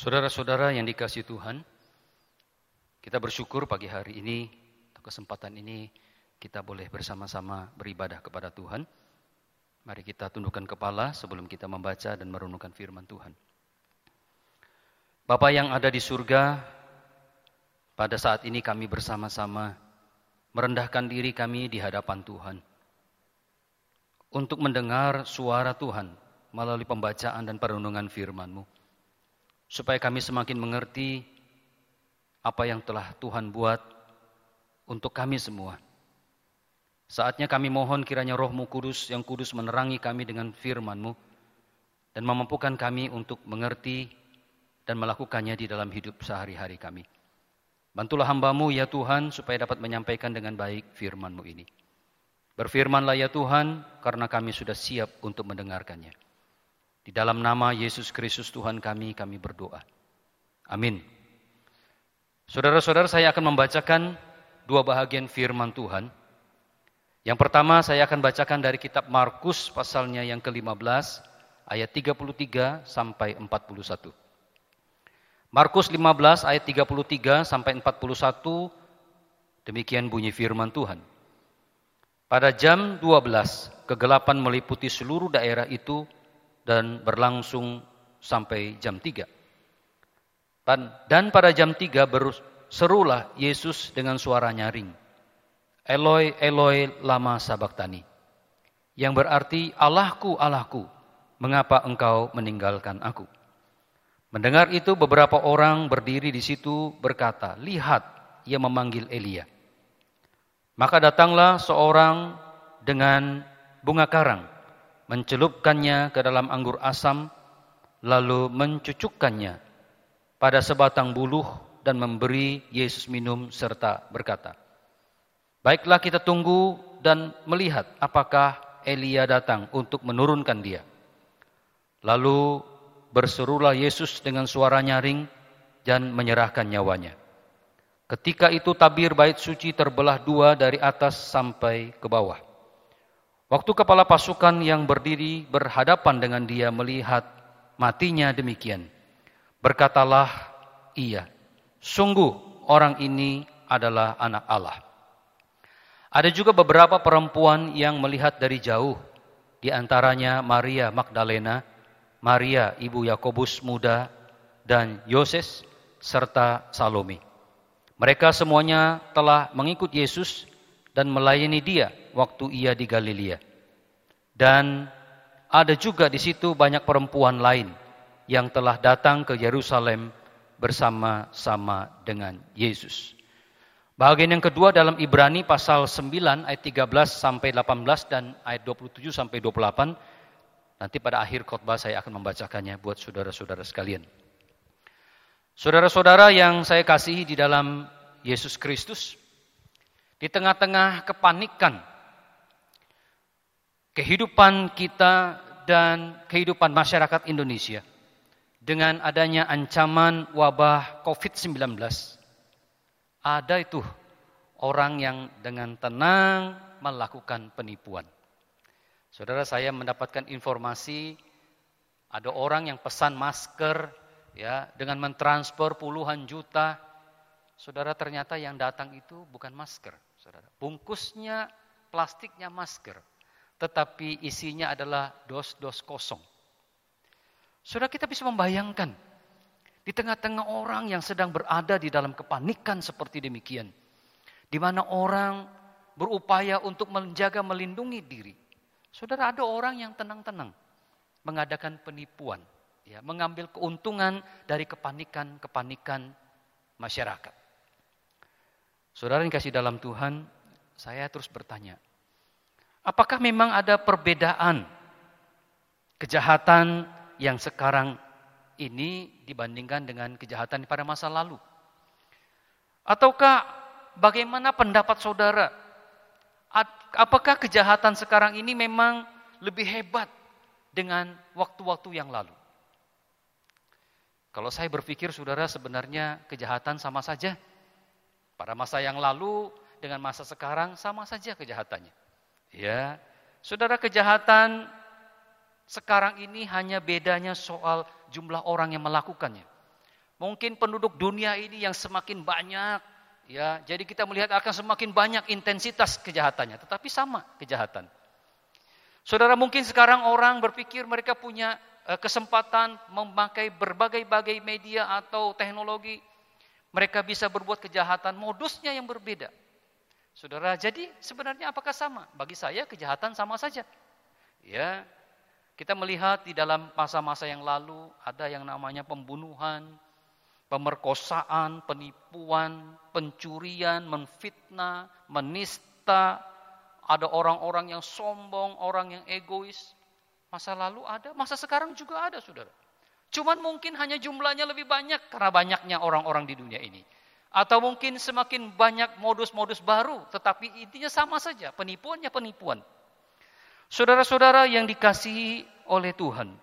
Saudara-saudara yang dikasih Tuhan, kita bersyukur pagi hari ini, kesempatan ini kita boleh bersama-sama beribadah kepada Tuhan. Mari kita tundukkan kepala sebelum kita membaca dan merenungkan firman Tuhan. Bapa yang ada di surga, pada saat ini kami bersama-sama merendahkan diri kami di hadapan Tuhan. Untuk mendengar suara Tuhan melalui pembacaan dan perenungan firman-Mu supaya kami semakin mengerti apa yang telah Tuhan buat untuk kami semua. Saatnya kami mohon kiranya rohmu kudus yang kudus menerangi kami dengan firmanmu dan memampukan kami untuk mengerti dan melakukannya di dalam hidup sehari-hari kami. Bantulah hambamu ya Tuhan supaya dapat menyampaikan dengan baik firmanmu ini. Berfirmanlah ya Tuhan karena kami sudah siap untuk mendengarkannya. Di dalam nama Yesus Kristus Tuhan kami, kami berdoa. Amin. Saudara-saudara, saya akan membacakan dua bahagian firman Tuhan. Yang pertama saya akan bacakan dari kitab Markus pasalnya yang ke-15 ayat 33 sampai 41. Markus 15 ayat 33 sampai 41 demikian bunyi firman Tuhan. Pada jam 12 kegelapan meliputi seluruh daerah itu dan berlangsung sampai jam 3. Dan, pada jam 3 berserulah Yesus dengan suara nyaring. Eloi, Eloi, lama sabaktani. Yang berarti, Allahku, Allahku, mengapa engkau meninggalkan aku? Mendengar itu beberapa orang berdiri di situ berkata, lihat, ia memanggil Elia. Maka datanglah seorang dengan bunga karang mencelupkannya ke dalam anggur asam, lalu mencucukkannya pada sebatang buluh dan memberi Yesus minum serta berkata, Baiklah kita tunggu dan melihat apakah Elia datang untuk menurunkan dia. Lalu berserulah Yesus dengan suara nyaring dan menyerahkan nyawanya. Ketika itu tabir bait suci terbelah dua dari atas sampai ke bawah. Waktu kepala pasukan yang berdiri berhadapan dengan dia melihat matinya demikian. Berkatalah ia, sungguh orang ini adalah anak Allah. Ada juga beberapa perempuan yang melihat dari jauh, di antaranya Maria Magdalena, Maria ibu Yakobus muda, dan Yoses serta Salome. Mereka semuanya telah mengikut Yesus dan melayani dia waktu ia di Galilea. Dan ada juga di situ banyak perempuan lain yang telah datang ke Yerusalem bersama-sama dengan Yesus. Bagian yang kedua dalam Ibrani pasal 9 ayat 13 sampai 18 dan ayat 27 sampai 28. Nanti pada akhir khotbah saya akan membacakannya buat saudara-saudara sekalian. Saudara-saudara yang saya kasihi di dalam Yesus Kristus, di tengah-tengah kepanikan, kehidupan kita dan kehidupan masyarakat Indonesia dengan adanya ancaman wabah COVID-19, ada itu orang yang dengan tenang melakukan penipuan. Saudara saya mendapatkan informasi ada orang yang pesan masker ya dengan mentransfer puluhan juta. Saudara ternyata yang datang itu bukan masker saudara. Bungkusnya plastiknya masker, tetapi isinya adalah dos-dos kosong. Saudara kita bisa membayangkan, di tengah-tengah orang yang sedang berada di dalam kepanikan seperti demikian, di mana orang berupaya untuk menjaga melindungi diri. Saudara ada orang yang tenang-tenang mengadakan penipuan, ya, mengambil keuntungan dari kepanikan-kepanikan masyarakat. Saudara yang kasih dalam Tuhan, saya terus bertanya, apakah memang ada perbedaan kejahatan yang sekarang ini dibandingkan dengan kejahatan pada masa lalu? Ataukah bagaimana pendapat saudara? Apakah kejahatan sekarang ini memang lebih hebat dengan waktu-waktu yang lalu? Kalau saya berpikir saudara sebenarnya kejahatan sama saja pada masa yang lalu dengan masa sekarang sama saja kejahatannya. Ya. Saudara kejahatan sekarang ini hanya bedanya soal jumlah orang yang melakukannya. Mungkin penduduk dunia ini yang semakin banyak, ya. Jadi kita melihat akan semakin banyak intensitas kejahatannya, tetapi sama kejahatan. Saudara mungkin sekarang orang berpikir mereka punya eh, kesempatan memakai berbagai-bagai media atau teknologi. Mereka bisa berbuat kejahatan modusnya yang berbeda. Saudara, jadi sebenarnya apakah sama? Bagi saya kejahatan sama saja. Ya, kita melihat di dalam masa-masa yang lalu ada yang namanya pembunuhan, pemerkosaan, penipuan, pencurian, menfitnah, menista, ada orang-orang yang sombong, orang yang egois. Masa lalu ada, masa sekarang juga ada, saudara. Cuman mungkin hanya jumlahnya lebih banyak karena banyaknya orang-orang di dunia ini. Atau mungkin semakin banyak modus-modus baru, tetapi intinya sama saja, penipuannya penipuan. Saudara-saudara yang dikasihi oleh Tuhan,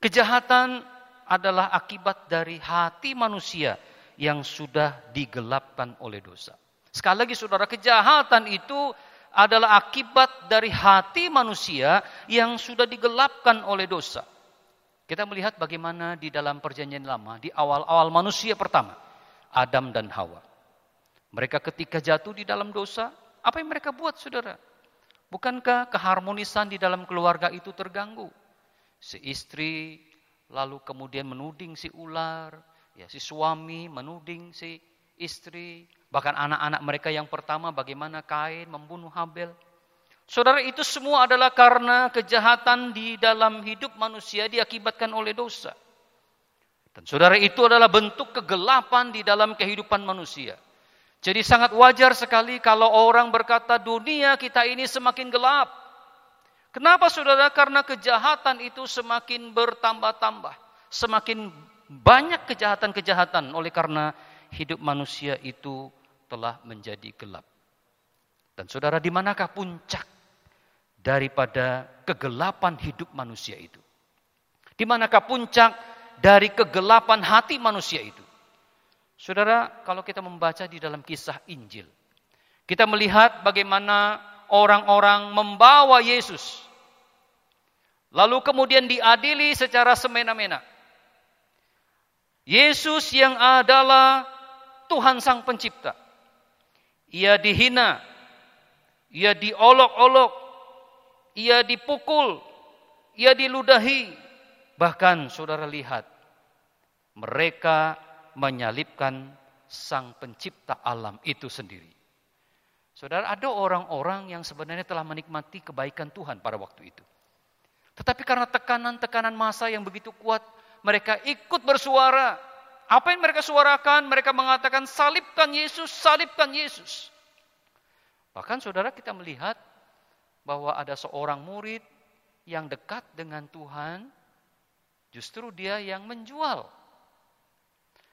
kejahatan adalah akibat dari hati manusia yang sudah digelapkan oleh dosa. Sekali lagi saudara, kejahatan itu adalah akibat dari hati manusia yang sudah digelapkan oleh dosa. Kita melihat bagaimana di dalam perjanjian lama, di awal-awal manusia pertama, Adam dan Hawa. Mereka ketika jatuh di dalam dosa, apa yang mereka buat saudara? Bukankah keharmonisan di dalam keluarga itu terganggu? Si istri lalu kemudian menuding si ular, ya si suami menuding si istri, bahkan anak-anak mereka yang pertama bagaimana Kain membunuh Habel. Saudara itu semua adalah karena kejahatan di dalam hidup manusia diakibatkan oleh dosa. Dan saudara itu adalah bentuk kegelapan di dalam kehidupan manusia. Jadi sangat wajar sekali kalau orang berkata dunia kita ini semakin gelap. Kenapa saudara? Karena kejahatan itu semakin bertambah-tambah. Semakin banyak kejahatan-kejahatan oleh karena hidup manusia itu telah menjadi gelap. Dan saudara, di manakah puncak daripada kegelapan hidup manusia itu? Di manakah puncak dari kegelapan hati manusia itu? Saudara, kalau kita membaca di dalam kisah Injil, kita melihat bagaimana orang-orang membawa Yesus. Lalu kemudian diadili secara semena-mena. Yesus yang adalah Tuhan Sang Pencipta ia dihina, ia diolok-olok, ia dipukul, ia diludahi. Bahkan saudara lihat, mereka menyalipkan sang pencipta alam itu sendiri. Saudara, ada orang-orang yang sebenarnya telah menikmati kebaikan Tuhan pada waktu itu. Tetapi karena tekanan-tekanan masa yang begitu kuat, mereka ikut bersuara apa yang mereka suarakan? Mereka mengatakan salibkan Yesus, salibkan Yesus. Bahkan saudara kita melihat bahwa ada seorang murid yang dekat dengan Tuhan, justru dia yang menjual.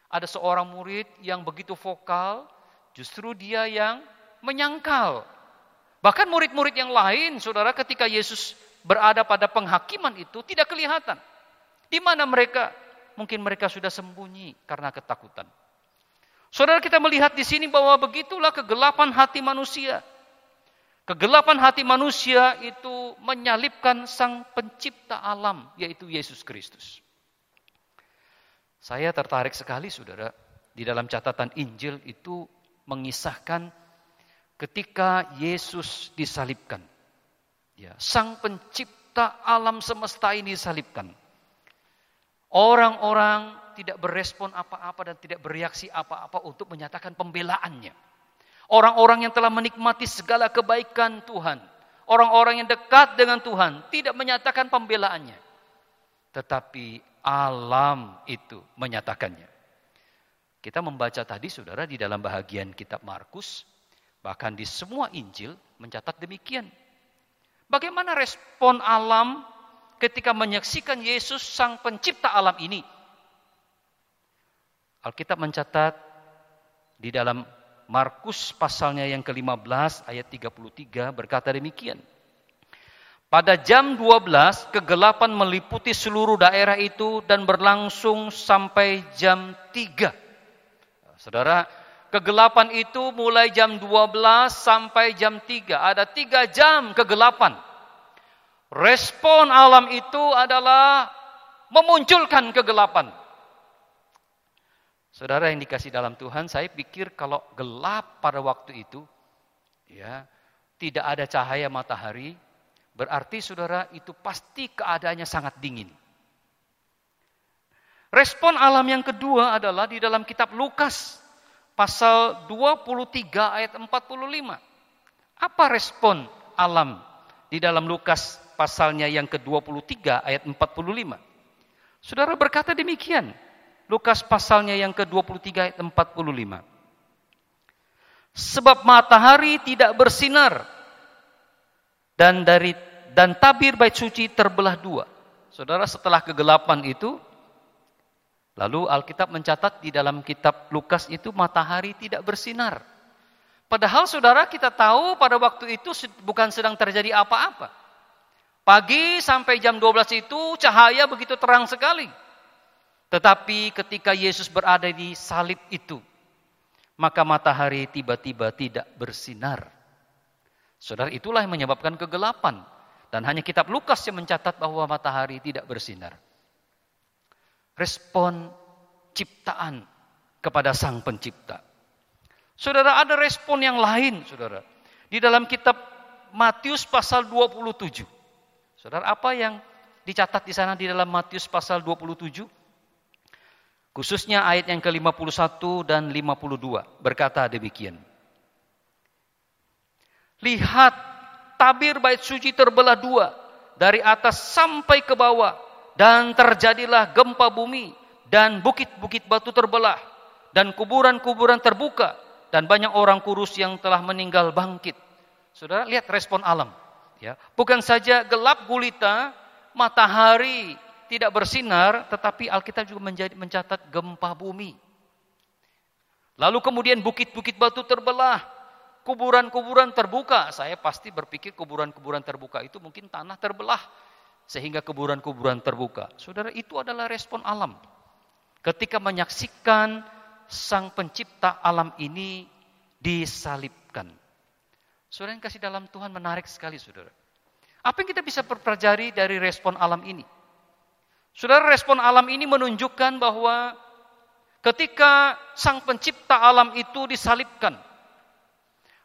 Ada seorang murid yang begitu vokal, justru dia yang menyangkal. Bahkan murid-murid yang lain, saudara, ketika Yesus berada pada penghakiman itu tidak kelihatan. Di mana mereka? mungkin mereka sudah sembunyi karena ketakutan. Saudara kita melihat di sini bahwa begitulah kegelapan hati manusia. Kegelapan hati manusia itu menyalipkan sang pencipta alam yaitu Yesus Kristus. Saya tertarik sekali saudara di dalam catatan Injil itu mengisahkan ketika Yesus disalibkan. Ya, sang pencipta alam semesta ini disalibkan. Orang-orang tidak berespon apa-apa dan tidak bereaksi apa-apa untuk menyatakan pembelaannya. Orang-orang yang telah menikmati segala kebaikan Tuhan, orang-orang yang dekat dengan Tuhan tidak menyatakan pembelaannya. Tetapi alam itu menyatakannya. Kita membaca tadi saudara di dalam bahagian kitab Markus, bahkan di semua Injil mencatat demikian. Bagaimana respon alam ketika menyaksikan Yesus sang pencipta alam ini. Alkitab mencatat di dalam Markus pasalnya yang ke-15 ayat 33 berkata demikian. Pada jam 12 kegelapan meliputi seluruh daerah itu dan berlangsung sampai jam 3. Saudara, kegelapan itu mulai jam 12 sampai jam 3. Ada 3 jam kegelapan. Respon alam itu adalah memunculkan kegelapan. Saudara yang dikasih dalam Tuhan, saya pikir kalau gelap pada waktu itu, ya, tidak ada cahaya matahari, berarti saudara itu pasti keadaannya sangat dingin. Respon alam yang kedua adalah di dalam kitab Lukas pasal 23 ayat 45. Apa respon alam di dalam Lukas pasalnya yang ke-23 ayat 45? Saudara berkata demikian. Lukas pasalnya yang ke-23 ayat 45. Sebab matahari tidak bersinar dan dari dan tabir bait suci terbelah dua. Saudara setelah kegelapan itu lalu Alkitab mencatat di dalam kitab Lukas itu matahari tidak bersinar. Padahal saudara kita tahu pada waktu itu bukan sedang terjadi apa-apa. Pagi sampai jam 12 itu cahaya begitu terang sekali. Tetapi ketika Yesus berada di salib itu, maka matahari tiba-tiba tidak bersinar. Saudara, itulah yang menyebabkan kegelapan. Dan hanya kitab Lukas yang mencatat bahwa matahari tidak bersinar. Respon ciptaan kepada sang pencipta. Saudara, ada respon yang lain, saudara. Di dalam kitab Matius pasal 27. Saudara, apa yang dicatat di sana di dalam Matius pasal 27? Khususnya ayat yang ke-51 dan 52 berkata demikian. Lihat tabir bait suci terbelah dua dari atas sampai ke bawah dan terjadilah gempa bumi dan bukit-bukit batu terbelah dan kuburan-kuburan terbuka dan banyak orang kurus yang telah meninggal bangkit. Saudara lihat respon alam ya. Bukan saja gelap gulita, matahari tidak bersinar, tetapi Alkitab juga menjadi, mencatat gempa bumi. Lalu kemudian bukit-bukit batu terbelah, kuburan-kuburan terbuka. Saya pasti berpikir kuburan-kuburan terbuka itu mungkin tanah terbelah sehingga kuburan-kuburan terbuka. Saudara, itu adalah respon alam. Ketika menyaksikan sang pencipta alam ini disalibkan. Saudara yang kasih dalam Tuhan menarik sekali, saudara. Apa yang kita bisa pelajari dari respon alam ini? Saudara respon alam ini menunjukkan bahwa ketika sang pencipta alam itu disalibkan,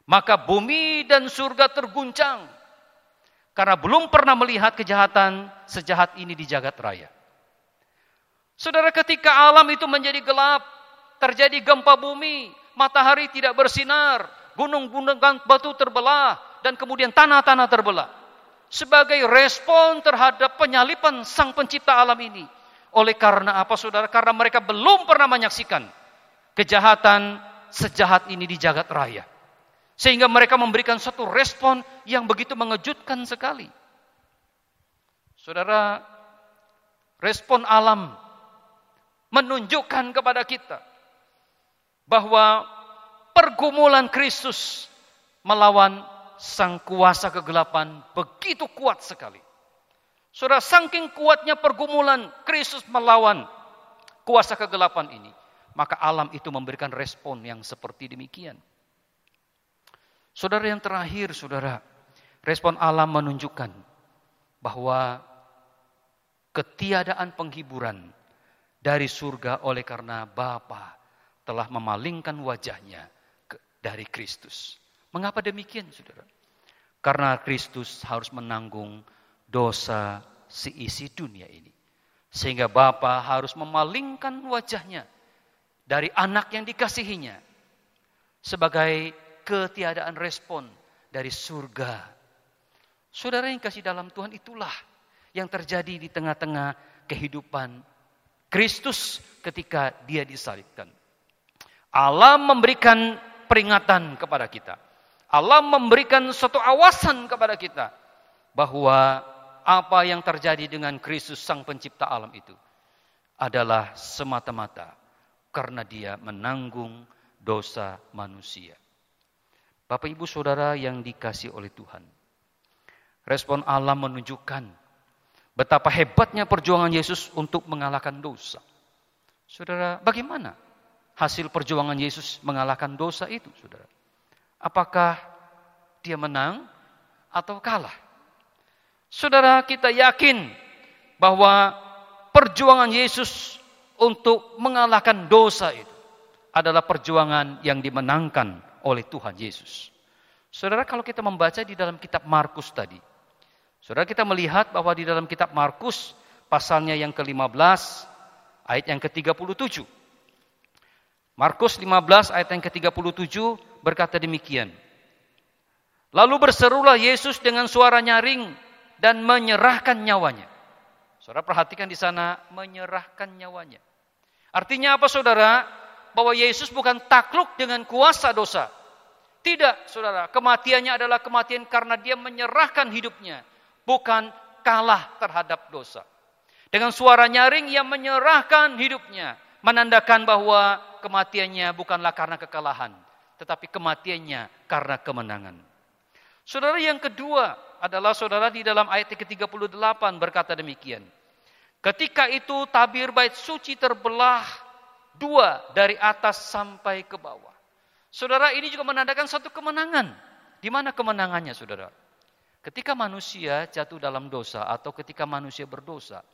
maka bumi dan surga terguncang karena belum pernah melihat kejahatan sejahat ini di jagat raya. Saudara ketika alam itu menjadi gelap, terjadi gempa bumi, matahari tidak bersinar, gunung-gunung batu terbelah, dan kemudian tanah-tanah terbelah sebagai respon terhadap penyalipan sang pencipta alam ini. Oleh karena apa saudara? Karena mereka belum pernah menyaksikan kejahatan sejahat ini di jagat raya. Sehingga mereka memberikan satu respon yang begitu mengejutkan sekali. Saudara, respon alam menunjukkan kepada kita bahwa pergumulan Kristus melawan sang kuasa kegelapan begitu kuat sekali. Saudara, saking kuatnya pergumulan Kristus melawan kuasa kegelapan ini, maka alam itu memberikan respon yang seperti demikian. Saudara yang terakhir, saudara, respon alam menunjukkan bahwa ketiadaan penghiburan dari surga oleh karena Bapa telah memalingkan wajahnya dari Kristus. Mengapa demikian, saudara? Karena Kristus harus menanggung dosa seisi dunia ini. Sehingga Bapa harus memalingkan wajahnya dari anak yang dikasihinya sebagai ketiadaan respon dari surga. Saudara yang kasih dalam Tuhan itulah yang terjadi di tengah-tengah kehidupan Kristus ketika dia disalibkan. Allah memberikan peringatan kepada kita. Allah memberikan suatu awasan kepada kita bahwa apa yang terjadi dengan Kristus sang pencipta alam itu adalah semata-mata karena dia menanggung dosa manusia. Bapak Ibu Saudara yang dikasih oleh Tuhan. Respon Allah menunjukkan betapa hebatnya perjuangan Yesus untuk mengalahkan dosa. Saudara, bagaimana hasil perjuangan Yesus mengalahkan dosa itu, Saudara? Apakah dia menang atau kalah? Saudara, kita yakin bahwa perjuangan Yesus untuk mengalahkan dosa itu adalah perjuangan yang dimenangkan oleh Tuhan Yesus. Saudara, kalau kita membaca di dalam kitab Markus tadi, saudara kita melihat bahwa di dalam kitab Markus, pasalnya yang ke-15, ayat yang ke-37. Markus 15 ayat yang ke-37 berkata demikian. Lalu berserulah Yesus dengan suara nyaring dan menyerahkan nyawanya. Saudara perhatikan di sana, menyerahkan nyawanya. Artinya apa saudara? Bahwa Yesus bukan takluk dengan kuasa dosa. Tidak saudara, kematiannya adalah kematian karena dia menyerahkan hidupnya. Bukan kalah terhadap dosa. Dengan suara nyaring ia menyerahkan hidupnya. Menandakan bahwa kematiannya bukanlah karena kekalahan. Tetapi kematiannya karena kemenangan. Saudara yang kedua adalah saudara di dalam ayat ke-38 berkata demikian. Ketika itu tabir bait suci terbelah dua dari atas sampai ke bawah. Saudara ini juga menandakan satu kemenangan. Di mana kemenangannya saudara? Ketika manusia jatuh dalam dosa atau ketika manusia berdosa,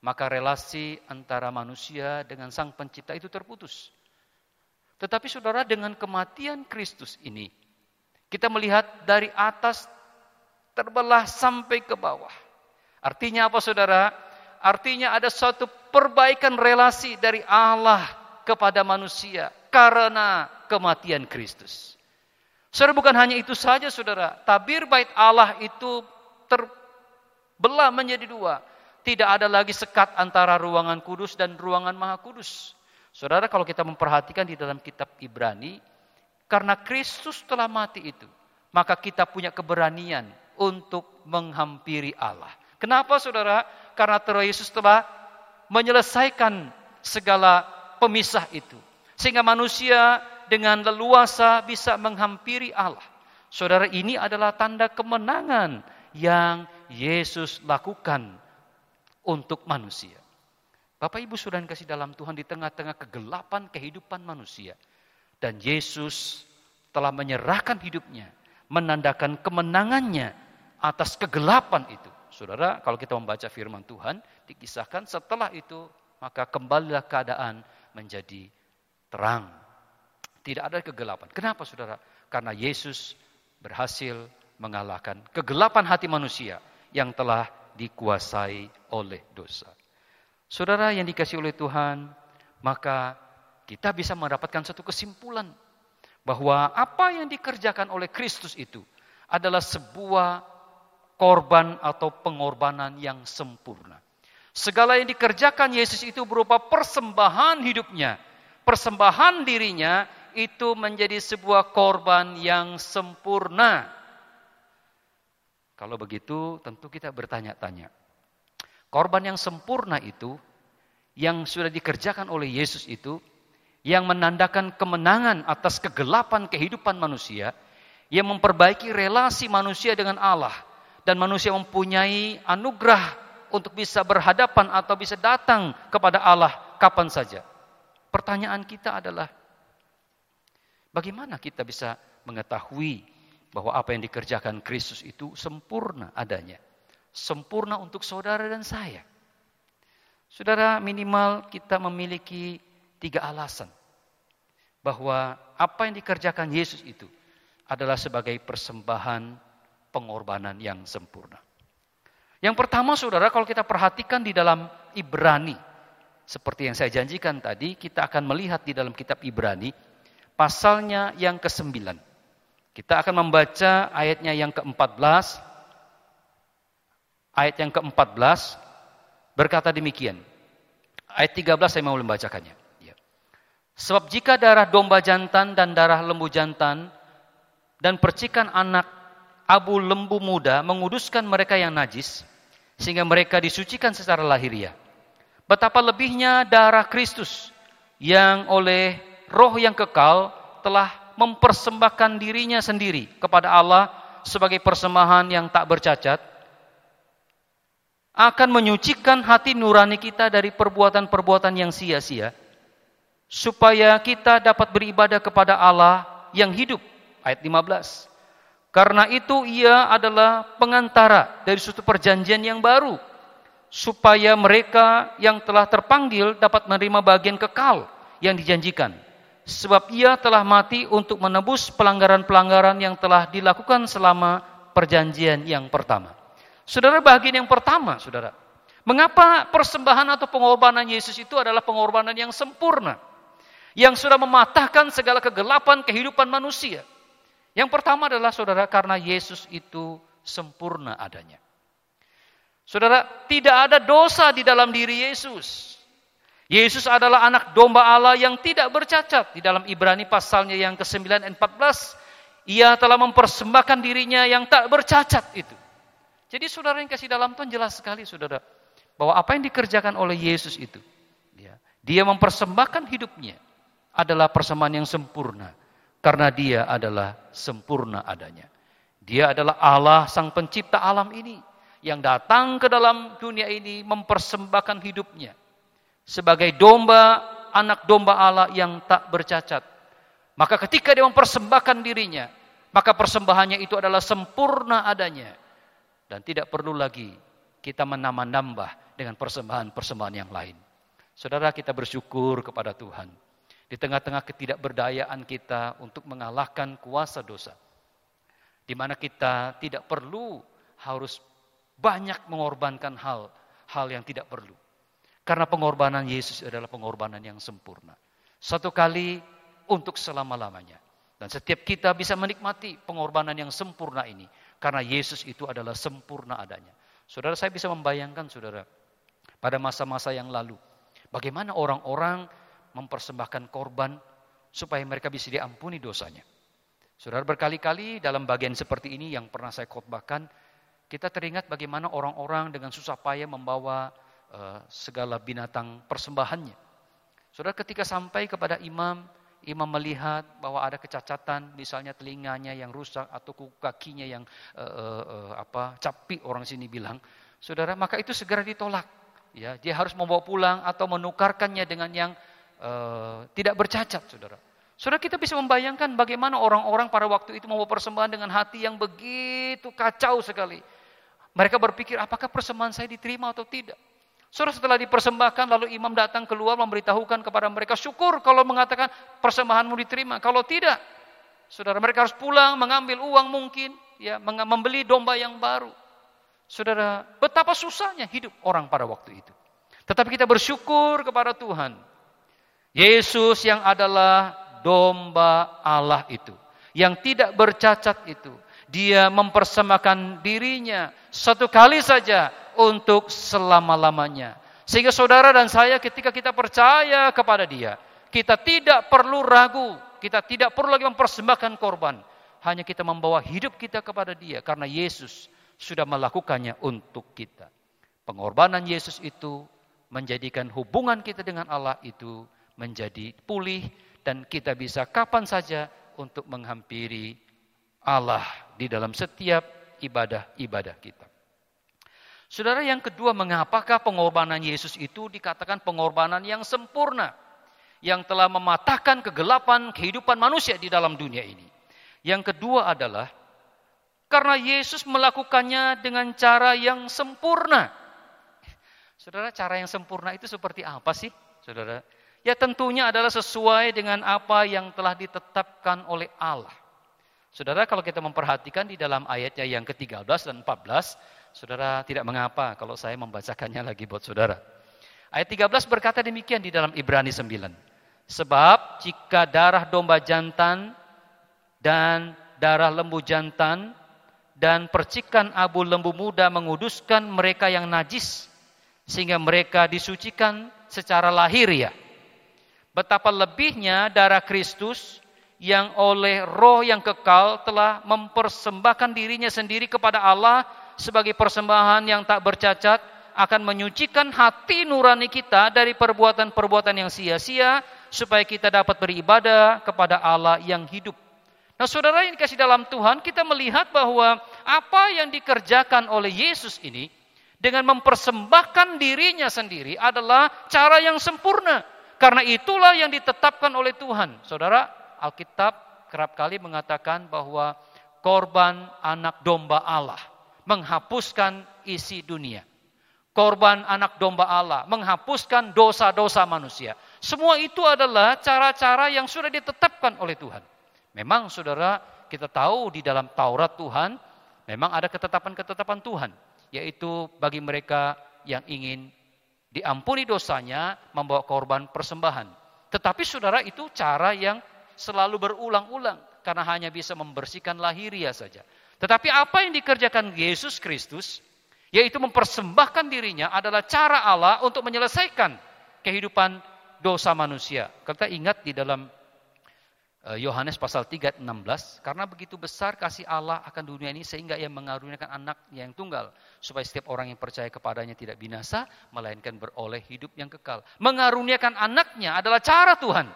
maka relasi antara manusia dengan sang pencipta itu terputus. Tetapi saudara dengan kematian Kristus ini, kita melihat dari atas terbelah sampai ke bawah. Artinya apa saudara? Artinya ada suatu perbaikan relasi dari Allah kepada manusia karena kematian Kristus. Saudara bukan hanya itu saja saudara, tabir bait Allah itu terbelah menjadi dua. Tidak ada lagi sekat antara ruangan kudus dan ruangan maha kudus. Saudara kalau kita memperhatikan di dalam kitab Ibrani, karena Kristus telah mati itu, maka kita punya keberanian untuk menghampiri Allah. Kenapa saudara? Karena Tuhan Yesus telah menyelesaikan segala pemisah itu. Sehingga manusia dengan leluasa bisa menghampiri Allah. Saudara ini adalah tanda kemenangan yang Yesus lakukan untuk manusia. Bapak Ibu sudah kasih dalam Tuhan di tengah-tengah kegelapan kehidupan manusia. Dan Yesus telah menyerahkan hidupnya, menandakan kemenangannya atas kegelapan itu. Saudara, kalau kita membaca firman Tuhan, dikisahkan setelah itu maka kembalilah keadaan menjadi terang. Tidak ada kegelapan. Kenapa saudara? Karena Yesus berhasil mengalahkan kegelapan hati manusia yang telah dikuasai oleh dosa. Saudara yang dikasih oleh Tuhan, maka kita bisa mendapatkan satu kesimpulan bahwa apa yang dikerjakan oleh Kristus itu adalah sebuah korban atau pengorbanan yang sempurna. Segala yang dikerjakan Yesus itu berupa persembahan hidupnya. Persembahan dirinya itu menjadi sebuah korban yang sempurna. Kalau begitu tentu kita bertanya-tanya. Korban yang sempurna itu yang sudah dikerjakan oleh Yesus itu yang menandakan kemenangan atas kegelapan kehidupan manusia, yang memperbaiki relasi manusia dengan Allah, dan manusia mempunyai anugerah untuk bisa berhadapan atau bisa datang kepada Allah kapan saja. Pertanyaan kita adalah bagaimana kita bisa mengetahui bahwa apa yang dikerjakan Kristus itu sempurna adanya. Sempurna untuk saudara dan saya. Saudara minimal kita memiliki tiga alasan bahwa apa yang dikerjakan Yesus itu adalah sebagai persembahan pengorbanan yang sempurna. Yang pertama saudara kalau kita perhatikan di dalam Ibrani. Seperti yang saya janjikan tadi kita akan melihat di dalam kitab Ibrani. Pasalnya yang ke-9. Kita akan membaca ayatnya yang ke-14. Ayat yang ke-14 berkata demikian. Ayat 13 saya mau membacakannya. Ya. Sebab jika darah domba jantan dan darah lembu jantan dan percikan anak abu lembu muda menguduskan mereka yang najis sehingga mereka disucikan secara lahiriah. Betapa lebihnya darah Kristus yang oleh roh yang kekal telah mempersembahkan dirinya sendiri kepada Allah sebagai persembahan yang tak bercacat akan menyucikan hati nurani kita dari perbuatan-perbuatan yang sia-sia supaya kita dapat beribadah kepada Allah yang hidup ayat 15 karena itu ia adalah pengantara dari suatu perjanjian yang baru. Supaya mereka yang telah terpanggil dapat menerima bagian kekal yang dijanjikan. sebab ia telah mati untuk menebus pelanggaran-pelanggaran yang telah dilakukan selama perjanjian yang pertama. Saudara, bagian yang pertama, saudara. Mengapa persembahan atau pengorbanan Yesus itu adalah pengorbanan yang sempurna? Yang sudah mematahkan segala kegelapan kehidupan manusia. Yang pertama adalah saudara, karena Yesus itu sempurna adanya. Saudara, tidak ada dosa di dalam diri Yesus. Yesus adalah anak domba Allah yang tidak bercacat. Di dalam Ibrani pasalnya yang ke-9 dan 14, ia telah mempersembahkan dirinya yang tak bercacat itu. Jadi saudara yang kasih dalam Tuhan jelas sekali saudara. Bahwa apa yang dikerjakan oleh Yesus itu. Ya, dia mempersembahkan hidupnya adalah persembahan yang sempurna. Karena dia adalah sempurna adanya. Dia adalah Allah sang pencipta alam ini. Yang datang ke dalam dunia ini mempersembahkan hidupnya sebagai domba, anak domba Allah yang tak bercacat. Maka ketika dia mempersembahkan dirinya, maka persembahannya itu adalah sempurna adanya. Dan tidak perlu lagi kita menambah-nambah dengan persembahan-persembahan yang lain. Saudara kita bersyukur kepada Tuhan. Di tengah-tengah ketidakberdayaan kita untuk mengalahkan kuasa dosa. Di mana kita tidak perlu harus banyak mengorbankan hal hal yang tidak perlu. Karena pengorbanan Yesus adalah pengorbanan yang sempurna. Satu kali untuk selama-lamanya. Dan setiap kita bisa menikmati pengorbanan yang sempurna ini. Karena Yesus itu adalah sempurna adanya. Saudara saya bisa membayangkan saudara. Pada masa-masa yang lalu. Bagaimana orang-orang mempersembahkan korban supaya mereka bisa diampuni dosanya. Saudara berkali-kali dalam bagian seperti ini yang pernah saya khotbahkan, kita teringat bagaimana orang-orang dengan susah payah membawa Eh, segala binatang persembahannya. Saudara ketika sampai kepada imam, imam melihat bahwa ada kecacatan, misalnya telinganya yang rusak atau kakinya yang uh, uh, apa capi orang sini bilang, saudara maka itu segera ditolak. Ya, dia harus membawa pulang atau menukarkannya dengan yang uh, tidak bercacat, saudara. Saudara kita bisa membayangkan bagaimana orang-orang pada waktu itu membawa persembahan dengan hati yang begitu kacau sekali. Mereka berpikir apakah persembahan saya diterima atau tidak. Saudara setelah dipersembahkan lalu imam datang keluar memberitahukan kepada mereka syukur kalau mengatakan persembahanmu diterima. Kalau tidak, saudara mereka harus pulang mengambil uang mungkin, ya membeli domba yang baru. Saudara, betapa susahnya hidup orang pada waktu itu. Tetapi kita bersyukur kepada Tuhan. Yesus yang adalah domba Allah itu. Yang tidak bercacat itu. Dia mempersembahkan dirinya satu kali saja untuk selama-lamanya. Sehingga saudara dan saya ketika kita percaya kepada dia, kita tidak perlu ragu, kita tidak perlu lagi mempersembahkan korban. Hanya kita membawa hidup kita kepada dia karena Yesus sudah melakukannya untuk kita. Pengorbanan Yesus itu menjadikan hubungan kita dengan Allah itu menjadi pulih dan kita bisa kapan saja untuk menghampiri Allah di dalam setiap ibadah-ibadah kita. Saudara yang kedua, mengapakah pengorbanan Yesus itu dikatakan pengorbanan yang sempurna? Yang telah mematahkan kegelapan kehidupan manusia di dalam dunia ini. Yang kedua adalah karena Yesus melakukannya dengan cara yang sempurna. Saudara, cara yang sempurna itu seperti apa sih? Saudara, ya tentunya adalah sesuai dengan apa yang telah ditetapkan oleh Allah. Saudara, kalau kita memperhatikan di dalam ayatnya yang ke-13 dan 14, Saudara tidak mengapa kalau saya membacakannya lagi buat saudara. Ayat 13 berkata demikian di dalam Ibrani 9. Sebab jika darah domba jantan dan darah lembu jantan dan percikan abu lembu muda menguduskan mereka yang najis sehingga mereka disucikan secara lahiriah. Betapa lebihnya darah Kristus yang oleh roh yang kekal telah mempersembahkan dirinya sendiri kepada Allah sebagai persembahan yang tak bercacat akan menyucikan hati nurani kita dari perbuatan-perbuatan yang sia-sia supaya kita dapat beribadah kepada Allah yang hidup. Nah, saudara yang dikasih dalam Tuhan, kita melihat bahwa apa yang dikerjakan oleh Yesus ini dengan mempersembahkan dirinya sendiri adalah cara yang sempurna. Karena itulah yang ditetapkan oleh Tuhan. Saudara, Alkitab kerap kali mengatakan bahwa korban anak domba Allah menghapuskan isi dunia. Korban anak domba Allah menghapuskan dosa-dosa manusia. Semua itu adalah cara-cara yang sudah ditetapkan oleh Tuhan. Memang saudara kita tahu di dalam Taurat Tuhan memang ada ketetapan-ketetapan Tuhan. Yaitu bagi mereka yang ingin diampuni dosanya membawa korban persembahan. Tetapi saudara itu cara yang selalu berulang-ulang karena hanya bisa membersihkan lahiria saja. Tetapi apa yang dikerjakan Yesus Kristus yaitu mempersembahkan dirinya adalah cara Allah untuk menyelesaikan kehidupan dosa manusia. Kita ingat di dalam Yohanes pasal 3 16 karena begitu besar kasih Allah akan dunia ini sehingga ia mengaruniakan anaknya yang tunggal supaya setiap orang yang percaya kepadanya tidak binasa melainkan beroleh hidup yang kekal. Mengaruniakan anaknya adalah cara Tuhan.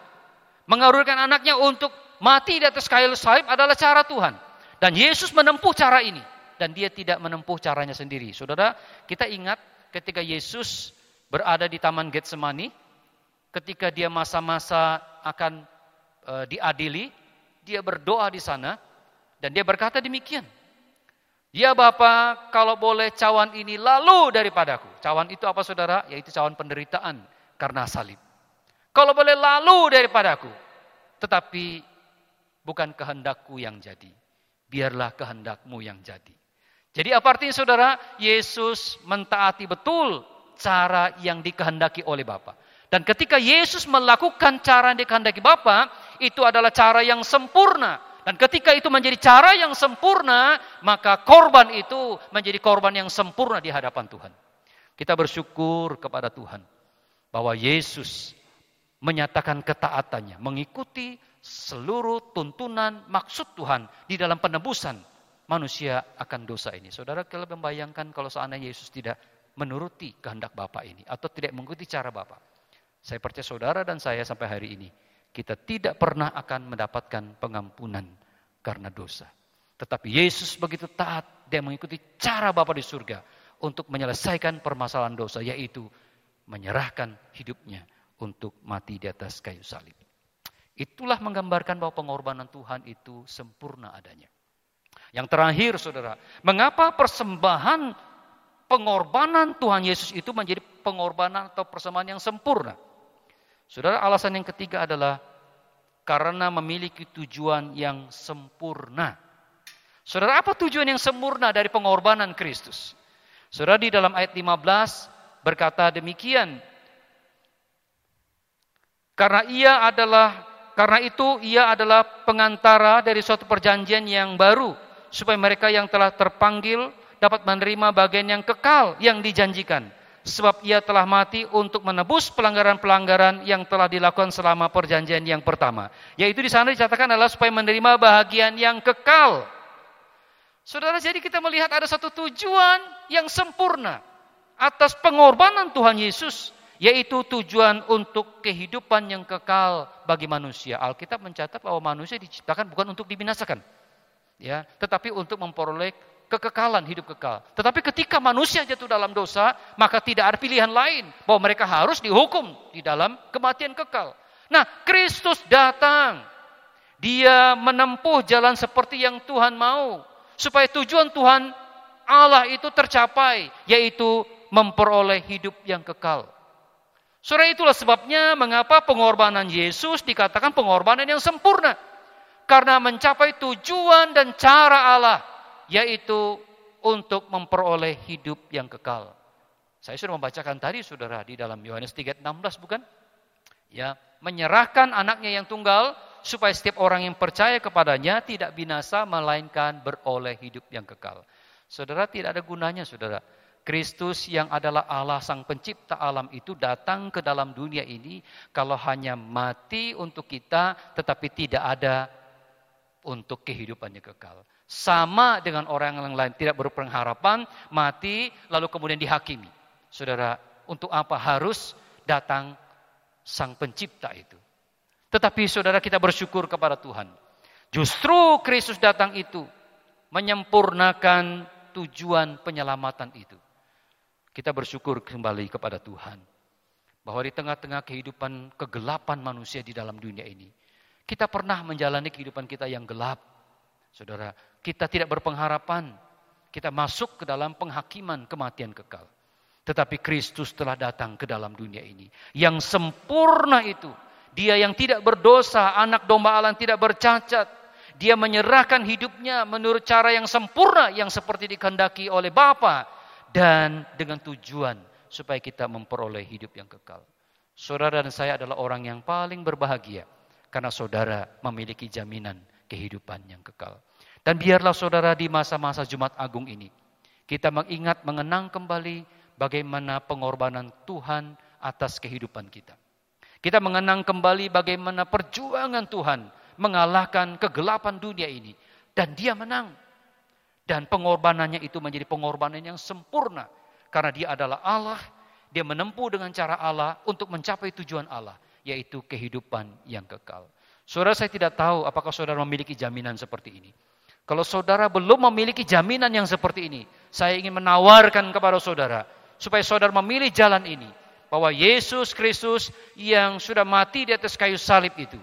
Mengaruniakan anaknya untuk mati di atas kayu salib adalah cara Tuhan. Dan Yesus menempuh cara ini dan dia tidak menempuh caranya sendiri. Saudara, kita ingat ketika Yesus berada di Taman Getsemani, ketika dia masa-masa akan e, diadili, dia berdoa di sana dan dia berkata demikian. Ya Bapa, kalau boleh cawan ini lalu daripadaku. Cawan itu apa saudara? Yaitu cawan penderitaan karena salib. Kalau boleh lalu daripadaku. Tetapi bukan kehendakku yang jadi. Biarlah kehendakmu yang jadi. Jadi apa artinya saudara? Yesus mentaati betul cara yang dikehendaki oleh Bapa. Dan ketika Yesus melakukan cara yang dikehendaki Bapa, itu adalah cara yang sempurna. Dan ketika itu menjadi cara yang sempurna, maka korban itu menjadi korban yang sempurna di hadapan Tuhan. Kita bersyukur kepada Tuhan bahwa Yesus menyatakan ketaatannya, mengikuti seluruh tuntunan maksud Tuhan di dalam penebusan manusia akan dosa ini. Saudara kalau membayangkan kalau seandainya Yesus tidak menuruti kehendak Bapa ini atau tidak mengikuti cara Bapa. Saya percaya saudara dan saya sampai hari ini kita tidak pernah akan mendapatkan pengampunan karena dosa. Tetapi Yesus begitu taat dia mengikuti cara Bapa di surga untuk menyelesaikan permasalahan dosa yaitu menyerahkan hidupnya untuk mati di atas kayu salib. Itulah menggambarkan bahwa pengorbanan Tuhan itu sempurna adanya. Yang terakhir saudara, mengapa persembahan pengorbanan Tuhan Yesus itu menjadi pengorbanan atau persembahan yang sempurna? Saudara, alasan yang ketiga adalah karena memiliki tujuan yang sempurna. Saudara, apa tujuan yang sempurna dari pengorbanan Kristus? Saudara di dalam ayat 15 berkata demikian. Karena ia adalah karena itu ia adalah pengantara dari suatu perjanjian yang baru supaya mereka yang telah terpanggil dapat menerima bagian yang kekal yang dijanjikan. Sebab ia telah mati untuk menebus pelanggaran-pelanggaran yang telah dilakukan selama perjanjian yang pertama. Yaitu di sana dikatakan adalah supaya menerima bahagian yang kekal. Saudara, jadi kita melihat ada satu tujuan yang sempurna atas pengorbanan Tuhan Yesus, yaitu tujuan untuk kehidupan yang kekal bagi manusia. Alkitab mencatat bahwa manusia diciptakan bukan untuk dibinasakan, ya, tetapi untuk memperoleh kekekalan hidup kekal. Tetapi ketika manusia jatuh dalam dosa, maka tidak ada pilihan lain bahwa mereka harus dihukum di dalam kematian kekal. Nah, Kristus datang. Dia menempuh jalan seperti yang Tuhan mau supaya tujuan Tuhan Allah itu tercapai, yaitu memperoleh hidup yang kekal. Saudara itulah sebabnya mengapa pengorbanan Yesus dikatakan pengorbanan yang sempurna karena mencapai tujuan dan cara Allah yaitu untuk memperoleh hidup yang kekal. Saya sudah membacakan tadi Saudara di dalam Yohanes 3:16 bukan? Ya, menyerahkan anaknya yang tunggal supaya setiap orang yang percaya kepadanya tidak binasa melainkan beroleh hidup yang kekal. Saudara tidak ada gunanya Saudara. Kristus yang adalah Allah sang pencipta alam itu datang ke dalam dunia ini kalau hanya mati untuk kita tetapi tidak ada untuk kehidupannya kekal. Sama dengan orang yang lain tidak berpengharapan, mati lalu kemudian dihakimi. Saudara, untuk apa harus datang sang pencipta itu? Tetapi saudara kita bersyukur kepada Tuhan. Justru Kristus datang itu menyempurnakan tujuan penyelamatan itu. Kita bersyukur kembali kepada Tuhan. Bahwa di tengah-tengah kehidupan kegelapan manusia di dalam dunia ini. Kita pernah menjalani kehidupan kita yang gelap. Saudara, kita tidak berpengharapan. Kita masuk ke dalam penghakiman kematian kekal. Tetapi Kristus telah datang ke dalam dunia ini. Yang sempurna itu. Dia yang tidak berdosa, anak domba Allah tidak bercacat. Dia menyerahkan hidupnya menurut cara yang sempurna yang seperti dikehendaki oleh Bapa dan dengan tujuan supaya kita memperoleh hidup yang kekal. Saudara dan saya adalah orang yang paling berbahagia karena saudara memiliki jaminan kehidupan yang kekal. Dan biarlah saudara di masa-masa Jumat Agung ini kita mengingat mengenang kembali bagaimana pengorbanan Tuhan atas kehidupan kita. Kita mengenang kembali bagaimana perjuangan Tuhan mengalahkan kegelapan dunia ini dan dia menang. Dan pengorbanannya itu menjadi pengorbanan yang sempurna karena dia adalah Allah dia menempuh dengan cara Allah untuk mencapai tujuan Allah, yaitu kehidupan yang kekal. Saudara saya tidak tahu apakah saudara memiliki jaminan seperti ini. Kalau saudara belum memiliki jaminan yang seperti ini, saya ingin menawarkan kepada saudara supaya saudara memilih jalan ini bahwa Yesus Kristus yang sudah mati di atas kayu salib itu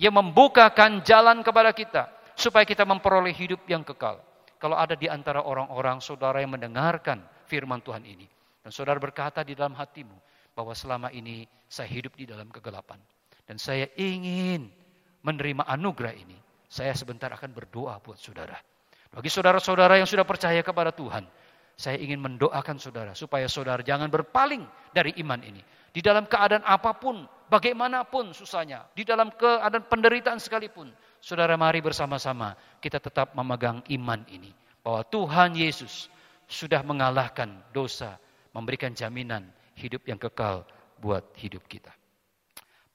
yang membukakan jalan kepada kita supaya kita memperoleh hidup yang kekal. Kalau ada di antara orang-orang saudara yang mendengarkan firman Tuhan ini, dan saudara berkata di dalam hatimu bahwa selama ini saya hidup di dalam kegelapan. Dan saya ingin menerima anugerah ini. Saya sebentar akan berdoa buat saudara. Bagi saudara-saudara yang sudah percaya kepada Tuhan, saya ingin mendoakan saudara supaya saudara jangan berpaling dari iman ini. Di dalam keadaan apa pun, bagaimanapun susahnya, di dalam keadaan penderitaan sekalipun, saudara mari bersama-sama kita tetap memegang iman ini. Bahwa Tuhan Yesus sudah mengalahkan dosa, memberikan jaminan hidup yang kekal buat hidup kita.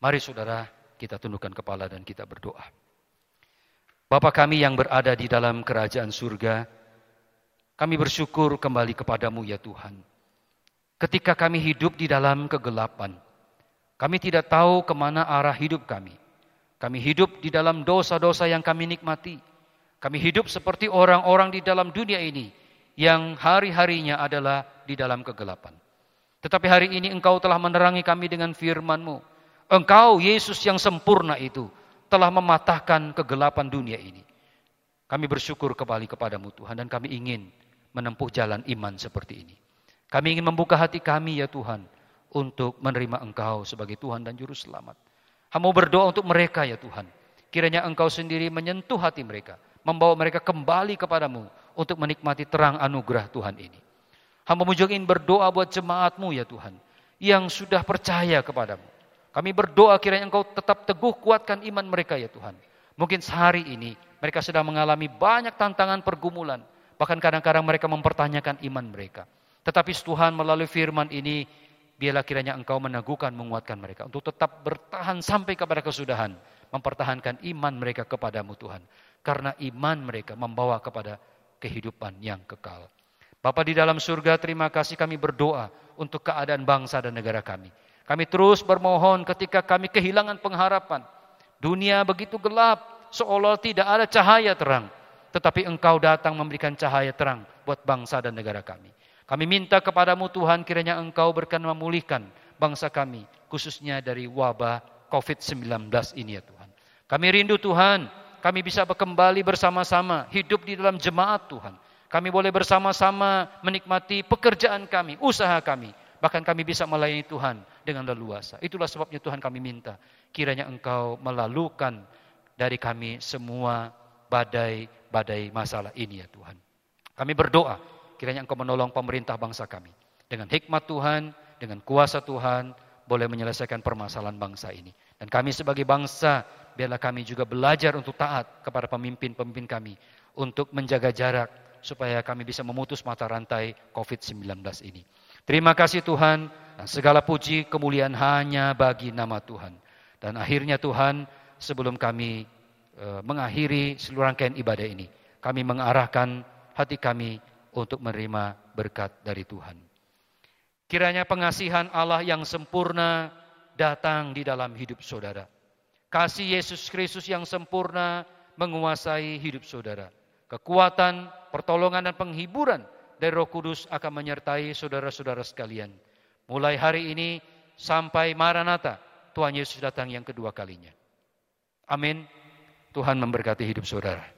Mari saudara, kita tundukkan kepala dan kita berdoa. Bapa kami yang berada di dalam kerajaan surga, kami bersyukur kembali kepadamu ya Tuhan. Ketika kami hidup di dalam kegelapan, kami tidak tahu ke mana arah hidup kami. Kami hidup di dalam dosa-dosa yang kami nikmati. Kami hidup seperti orang-orang di dalam dunia ini yang hari-harinya adalah di dalam kegelapan. Tetapi hari ini engkau telah menerangi kami dengan firman-Mu. Engkau Yesus yang sempurna itu telah mematahkan kegelapan dunia ini. Kami bersyukur kembali kepadamu Tuhan dan kami ingin menempuh jalan iman seperti ini. Kami ingin membuka hati kami ya Tuhan untuk menerima Engkau sebagai Tuhan dan Juru Selamat. Hamba berdoa untuk mereka ya Tuhan. Kiranya Engkau sendiri menyentuh hati mereka. Membawa mereka kembali kepadamu untuk menikmati terang anugerah Tuhan ini. Hamba juga berdoa buat jemaatmu ya Tuhan. Yang sudah percaya kepadamu. Kami berdoa kiranya engkau tetap teguh kuatkan iman mereka ya Tuhan. Mungkin sehari ini mereka sedang mengalami banyak tantangan pergumulan. Bahkan kadang-kadang mereka mempertanyakan iman mereka. Tetapi Tuhan melalui firman ini, biarlah kiranya engkau meneguhkan, menguatkan mereka. Untuk tetap bertahan sampai kepada kesudahan. Mempertahankan iman mereka kepadamu Tuhan. Karena iman mereka membawa kepada kehidupan yang kekal. Bapak di dalam surga, terima kasih kami berdoa untuk keadaan bangsa dan negara kami. Kami terus bermohon ketika kami kehilangan pengharapan. Dunia begitu gelap, seolah tidak ada cahaya terang. Tetapi engkau datang memberikan cahaya terang buat bangsa dan negara kami. Kami minta kepadamu Tuhan kiranya engkau berkenan memulihkan bangsa kami. Khususnya dari wabah COVID-19 ini ya Tuhan. Kami rindu Tuhan, kami bisa kembali bersama-sama hidup di dalam jemaat Tuhan kami boleh bersama-sama menikmati pekerjaan kami, usaha kami. Bahkan kami bisa melayani Tuhan dengan leluasa. Itulah sebabnya Tuhan kami minta. Kiranya engkau melalukan dari kami semua badai-badai masalah ini ya Tuhan. Kami berdoa kiranya engkau menolong pemerintah bangsa kami. Dengan hikmat Tuhan, dengan kuasa Tuhan, boleh menyelesaikan permasalahan bangsa ini. Dan kami sebagai bangsa, biarlah kami juga belajar untuk taat kepada pemimpin-pemimpin kami. Untuk menjaga jarak, supaya kami bisa memutus mata rantai COVID-19 ini. Terima kasih Tuhan, segala puji kemuliaan hanya bagi nama Tuhan. Dan akhirnya Tuhan, sebelum kami e, mengakhiri seluruh rangkaian ibadah ini, kami mengarahkan hati kami untuk menerima berkat dari Tuhan. Kiranya pengasihan Allah yang sempurna datang di dalam hidup saudara. Kasih Yesus Kristus yang sempurna menguasai hidup saudara. Kekuatan, pertolongan dan penghiburan dari Roh Kudus akan menyertai saudara-saudara sekalian. Mulai hari ini sampai Maranatha, Tuhan Yesus datang yang kedua kalinya. Amin. Tuhan memberkati hidup saudara.